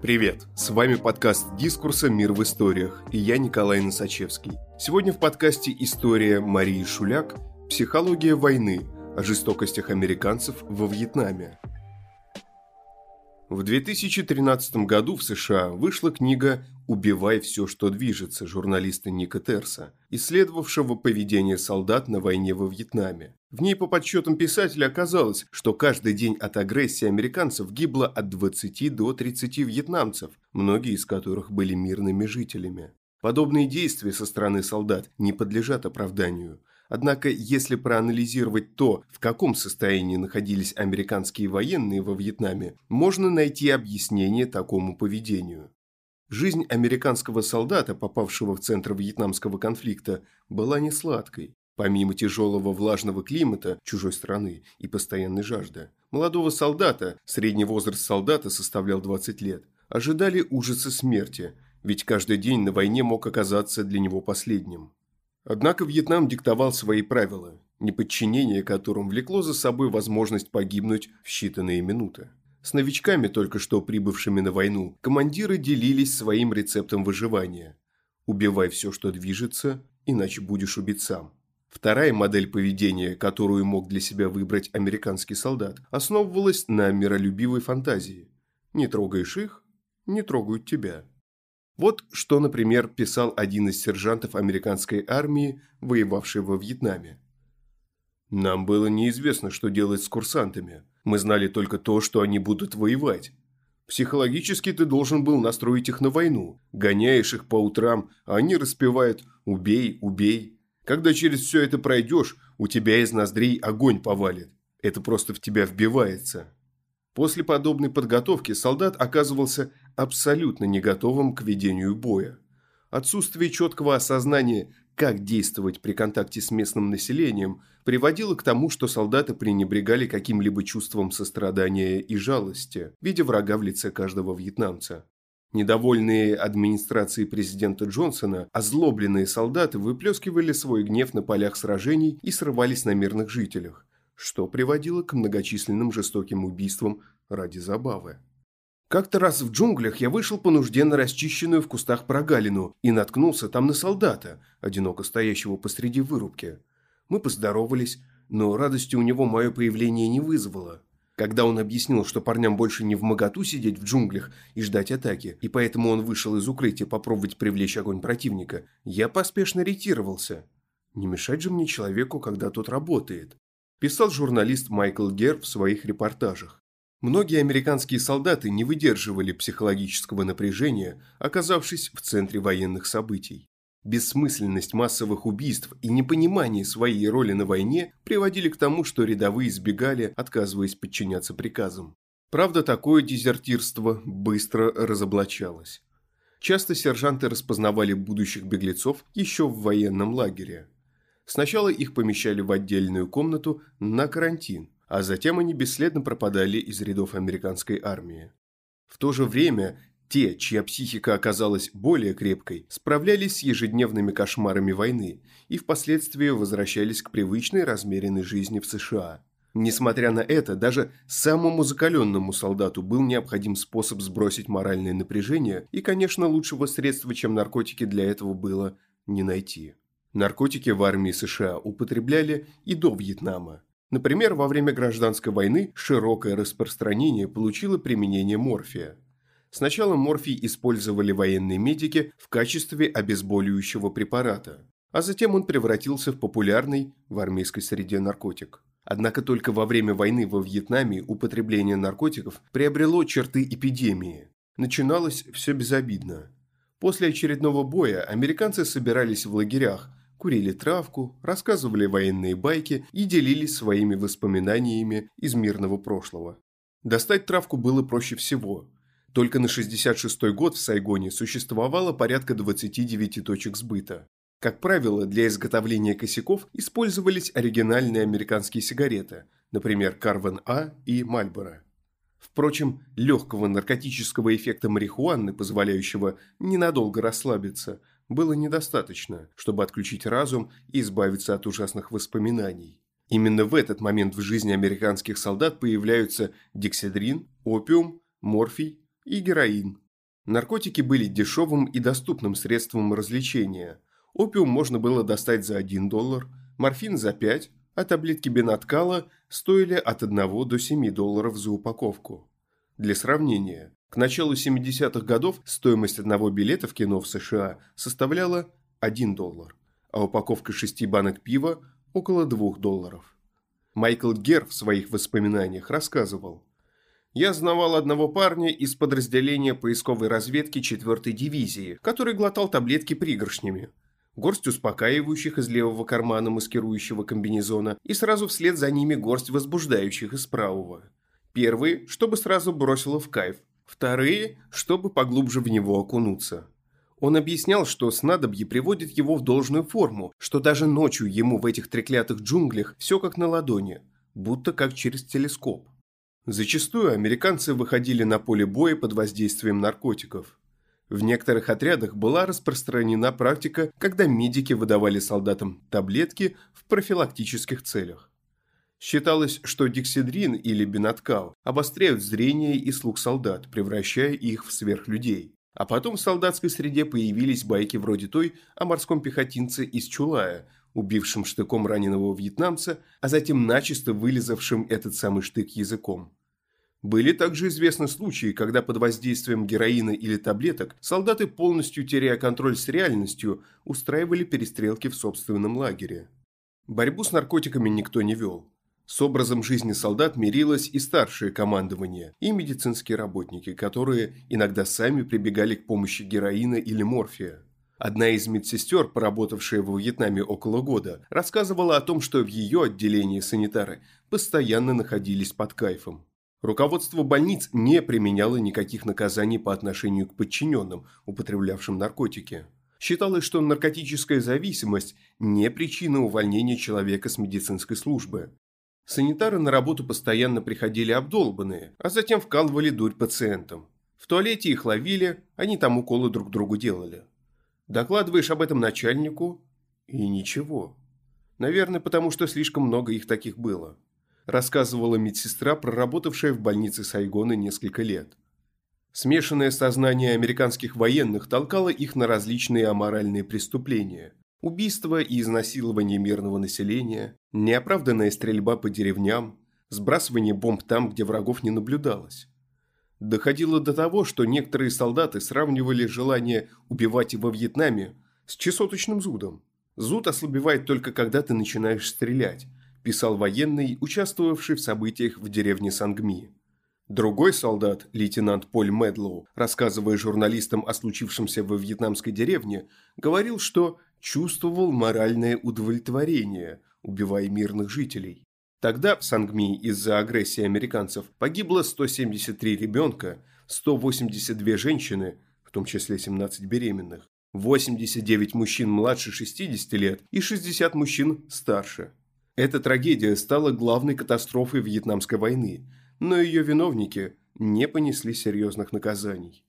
Привет! С вами подкаст «Дискурса. Мир в историях» и я Николай Носачевский. Сегодня в подкасте история Марии Шуляк «Психология войны. О жестокостях американцев во Вьетнаме». В 2013 году в США вышла книга «Убивай все, что движется» журналиста Ника Терса, исследовавшего поведение солдат на войне во Вьетнаме. В ней по подсчетам писателя оказалось, что каждый день от агрессии американцев гибло от 20 до 30 вьетнамцев, многие из которых были мирными жителями. Подобные действия со стороны солдат не подлежат оправданию. Однако, если проанализировать то, в каком состоянии находились американские военные во Вьетнаме, можно найти объяснение такому поведению. Жизнь американского солдата, попавшего в центр вьетнамского конфликта, была не сладкой. Помимо тяжелого влажного климата чужой страны и постоянной жажды, молодого солдата, средний возраст солдата составлял 20 лет, ожидали ужасы смерти, ведь каждый день на войне мог оказаться для него последним. Однако Вьетнам диктовал свои правила, неподчинение которым влекло за собой возможность погибнуть в считанные минуты. С новичками, только что прибывшими на войну, командиры делились своим рецептом выживания. Убивай все, что движется, иначе будешь убит сам. Вторая модель поведения, которую мог для себя выбрать американский солдат, основывалась на миролюбивой фантазии. Не трогаешь их, не трогают тебя. Вот что, например, писал один из сержантов американской армии, воевавший во Вьетнаме. «Нам было неизвестно, что делать с курсантами. Мы знали только то, что они будут воевать. Психологически ты должен был настроить их на войну. Гоняешь их по утрам, а они распевают «убей, убей». Когда через все это пройдешь, у тебя из ноздрей огонь повалит. Это просто в тебя вбивается. После подобной подготовки солдат оказывался абсолютно не готовым к ведению боя. Отсутствие четкого осознания, как действовать при контакте с местным населением, приводило к тому, что солдаты пренебрегали каким-либо чувством сострадания и жалости, видя врага в лице каждого вьетнамца. Недовольные администрацией президента Джонсона, озлобленные солдаты выплескивали свой гнев на полях сражений и срывались на мирных жителях, что приводило к многочисленным жестоким убийствам ради забавы. Как-то раз в джунглях я вышел по нужде на расчищенную в кустах прогалину и наткнулся там на солдата, одиноко стоящего посреди вырубки. Мы поздоровались, но радости у него мое появление не вызвало. Когда он объяснил, что парням больше не в моготу сидеть в джунглях и ждать атаки, и поэтому он вышел из укрытия попробовать привлечь огонь противника, я поспешно ретировался. Не мешать же мне человеку, когда тот работает писал журналист Майкл Гер в своих репортажах. Многие американские солдаты не выдерживали психологического напряжения, оказавшись в центре военных событий. Бессмысленность массовых убийств и непонимание своей роли на войне приводили к тому, что рядовые избегали, отказываясь подчиняться приказам. Правда, такое дезертирство быстро разоблачалось. Часто сержанты распознавали будущих беглецов еще в военном лагере. Сначала их помещали в отдельную комнату на карантин, а затем они бесследно пропадали из рядов американской армии. В то же время те, чья психика оказалась более крепкой, справлялись с ежедневными кошмарами войны и впоследствии возвращались к привычной размеренной жизни в США. Несмотря на это, даже самому закаленному солдату был необходим способ сбросить моральное напряжение, и, конечно, лучшего средства, чем наркотики, для этого было не найти. Наркотики в армии США употребляли и до Вьетнама. Например, во время гражданской войны широкое распространение получило применение морфия. Сначала морфий использовали военные медики в качестве обезболивающего препарата, а затем он превратился в популярный в армейской среде наркотик. Однако только во время войны во Вьетнаме употребление наркотиков приобрело черты эпидемии. Начиналось все безобидно. После очередного боя американцы собирались в лагерях, курили травку, рассказывали военные байки и делились своими воспоминаниями из мирного прошлого. Достать травку было проще всего. Только на 66-й год в Сайгоне существовало порядка 29 точек сбыта. Как правило, для изготовления косяков использовались оригинальные американские сигареты, например, Карван А и Мальборо. Впрочем, легкого наркотического эффекта марихуаны, позволяющего ненадолго расслабиться, было недостаточно, чтобы отключить разум и избавиться от ужасных воспоминаний. Именно в этот момент в жизни американских солдат появляются дексидрин, опиум, морфий и героин. Наркотики были дешевым и доступным средством развлечения. Опиум можно было достать за 1 доллар, морфин за 5, а таблетки бенаткала стоили от 1 до 7 долларов за упаковку. Для сравнения, к началу 70-х годов стоимость одного билета в кино в США составляла 1 доллар, а упаковка шести банок пива – около 2 долларов. Майкл Гер в своих воспоминаниях рассказывал. «Я знавал одного парня из подразделения поисковой разведки 4-й дивизии, который глотал таблетки пригоршнями. Горсть успокаивающих из левого кармана маскирующего комбинезона и сразу вслед за ними горсть возбуждающих из правого. Первые, чтобы сразу бросило в кайф, вторые, чтобы поглубже в него окунуться. Он объяснял, что снадобье приводит его в должную форму, что даже ночью ему в этих треклятых джунглях все как на ладони, будто как через телескоп. Зачастую американцы выходили на поле боя под воздействием наркотиков. В некоторых отрядах была распространена практика, когда медики выдавали солдатам таблетки в профилактических целях. Считалось, что диксидрин или бенаткал обостряют зрение и слух солдат, превращая их в сверхлюдей. А потом в солдатской среде появились байки вроде той о морском пехотинце из Чулая, убившем штыком раненого вьетнамца, а затем начисто вылезавшим этот самый штык языком. Были также известны случаи, когда под воздействием героина или таблеток солдаты, полностью теряя контроль с реальностью, устраивали перестрелки в собственном лагере. Борьбу с наркотиками никто не вел. С образом жизни солдат мирилось и старшее командование, и медицинские работники, которые иногда сами прибегали к помощи героина или морфия. Одна из медсестер, поработавшая во Вьетнаме около года, рассказывала о том, что в ее отделении санитары постоянно находились под кайфом. Руководство больниц не применяло никаких наказаний по отношению к подчиненным, употреблявшим наркотики. Считалось, что наркотическая зависимость не причина увольнения человека с медицинской службы. Санитары на работу постоянно приходили обдолбанные, а затем вкалывали дурь пациентам. В туалете их ловили, они там уколы друг другу делали. Докладываешь об этом начальнику – и ничего. Наверное, потому что слишком много их таких было. Рассказывала медсестра, проработавшая в больнице Сайгона несколько лет. Смешанное сознание американских военных толкало их на различные аморальные преступления. Убийство и изнасилование мирного населения, неоправданная стрельба по деревням, сбрасывание бомб там, где врагов не наблюдалось. Доходило до того, что некоторые солдаты сравнивали желание убивать во Вьетнаме с чесоточным зудом. Зуд ослабевает только когда ты начинаешь стрелять, писал военный, участвовавший в событиях в деревне Сангми. Другой солдат, лейтенант Поль Медлоу, рассказывая журналистам о случившемся во вьетнамской деревне, говорил, что чувствовал моральное удовлетворение, убивая мирных жителей. Тогда в Сонгми из-за агрессии американцев погибло 173 ребенка, 182 женщины, в том числе 17 беременных, 89 мужчин младше 60 лет и 60 мужчин старше. Эта трагедия стала главной катастрофой Вьетнамской войны, но ее виновники не понесли серьезных наказаний.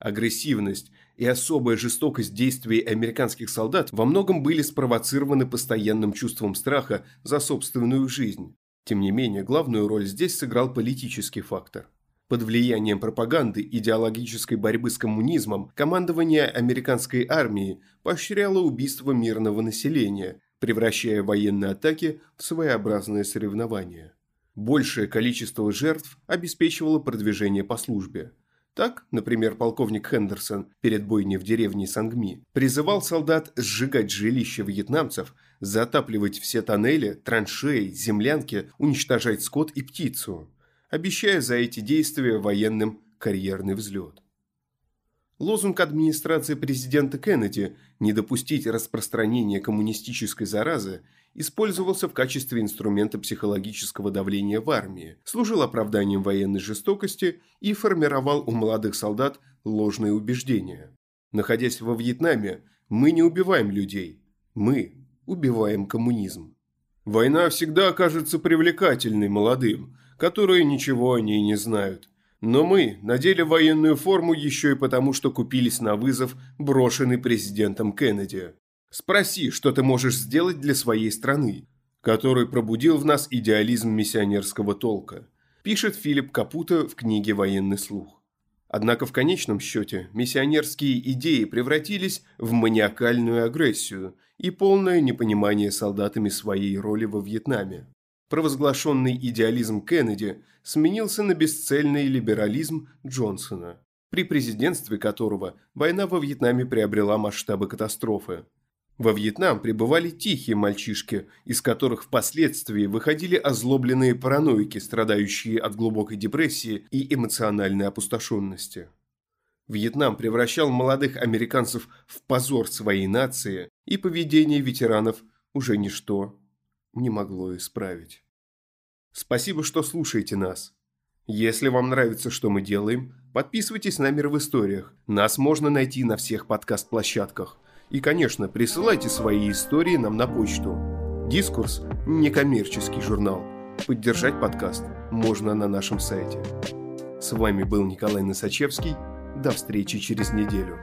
Агрессивность и особая жестокость действий американских солдат во многом были спровоцированы постоянным чувством страха за собственную жизнь. Тем не менее, главную роль здесь сыграл политический фактор. Под влиянием пропаганды идеологической борьбы с коммунизмом командование американской армии поощряло убийство мирного населения, превращая военные атаки в своеобразное соревнование. Большее количество жертв обеспечивало продвижение по службе – так, например, полковник Хендерсон перед бойней в деревне Сангми призывал солдат сжигать жилища вьетнамцев, затапливать все тоннели, траншеи, землянки, уничтожать скот и птицу, обещая за эти действия военным карьерный взлет. Лозунг администрации президента Кеннеди «не допустить распространения коммунистической заразы» использовался в качестве инструмента психологического давления в армии, служил оправданием военной жестокости и формировал у молодых солдат ложные убеждения. Находясь во Вьетнаме, мы не убиваем людей, мы убиваем коммунизм. Война всегда кажется привлекательной молодым, которые ничего о ней не знают. Но мы надели военную форму еще и потому, что купились на вызов, брошенный президентом Кеннеди. Спроси, что ты можешь сделать для своей страны, который пробудил в нас идеализм миссионерского толка, пишет Филипп Капуто в книге «Военный слух». Однако в конечном счете миссионерские идеи превратились в маниакальную агрессию и полное непонимание солдатами своей роли во Вьетнаме. Провозглашенный идеализм Кеннеди сменился на бесцельный либерализм Джонсона, при президентстве которого война во Вьетнаме приобрела масштабы катастрофы. Во Вьетнам прибывали тихие мальчишки, из которых впоследствии выходили озлобленные параноики, страдающие от глубокой депрессии и эмоциональной опустошенности. Вьетнам превращал молодых американцев в позор своей нации, и поведение ветеранов уже ничто не могло исправить. Спасибо, что слушаете нас. Если вам нравится, что мы делаем, подписывайтесь на «Мир в историях». Нас можно найти на всех подкаст-площадках. И, конечно, присылайте свои истории нам на почту. «Дискурс» – некоммерческий журнал. Поддержать подкаст можно на нашем сайте. С вами был Николай Носачевский. До встречи через неделю.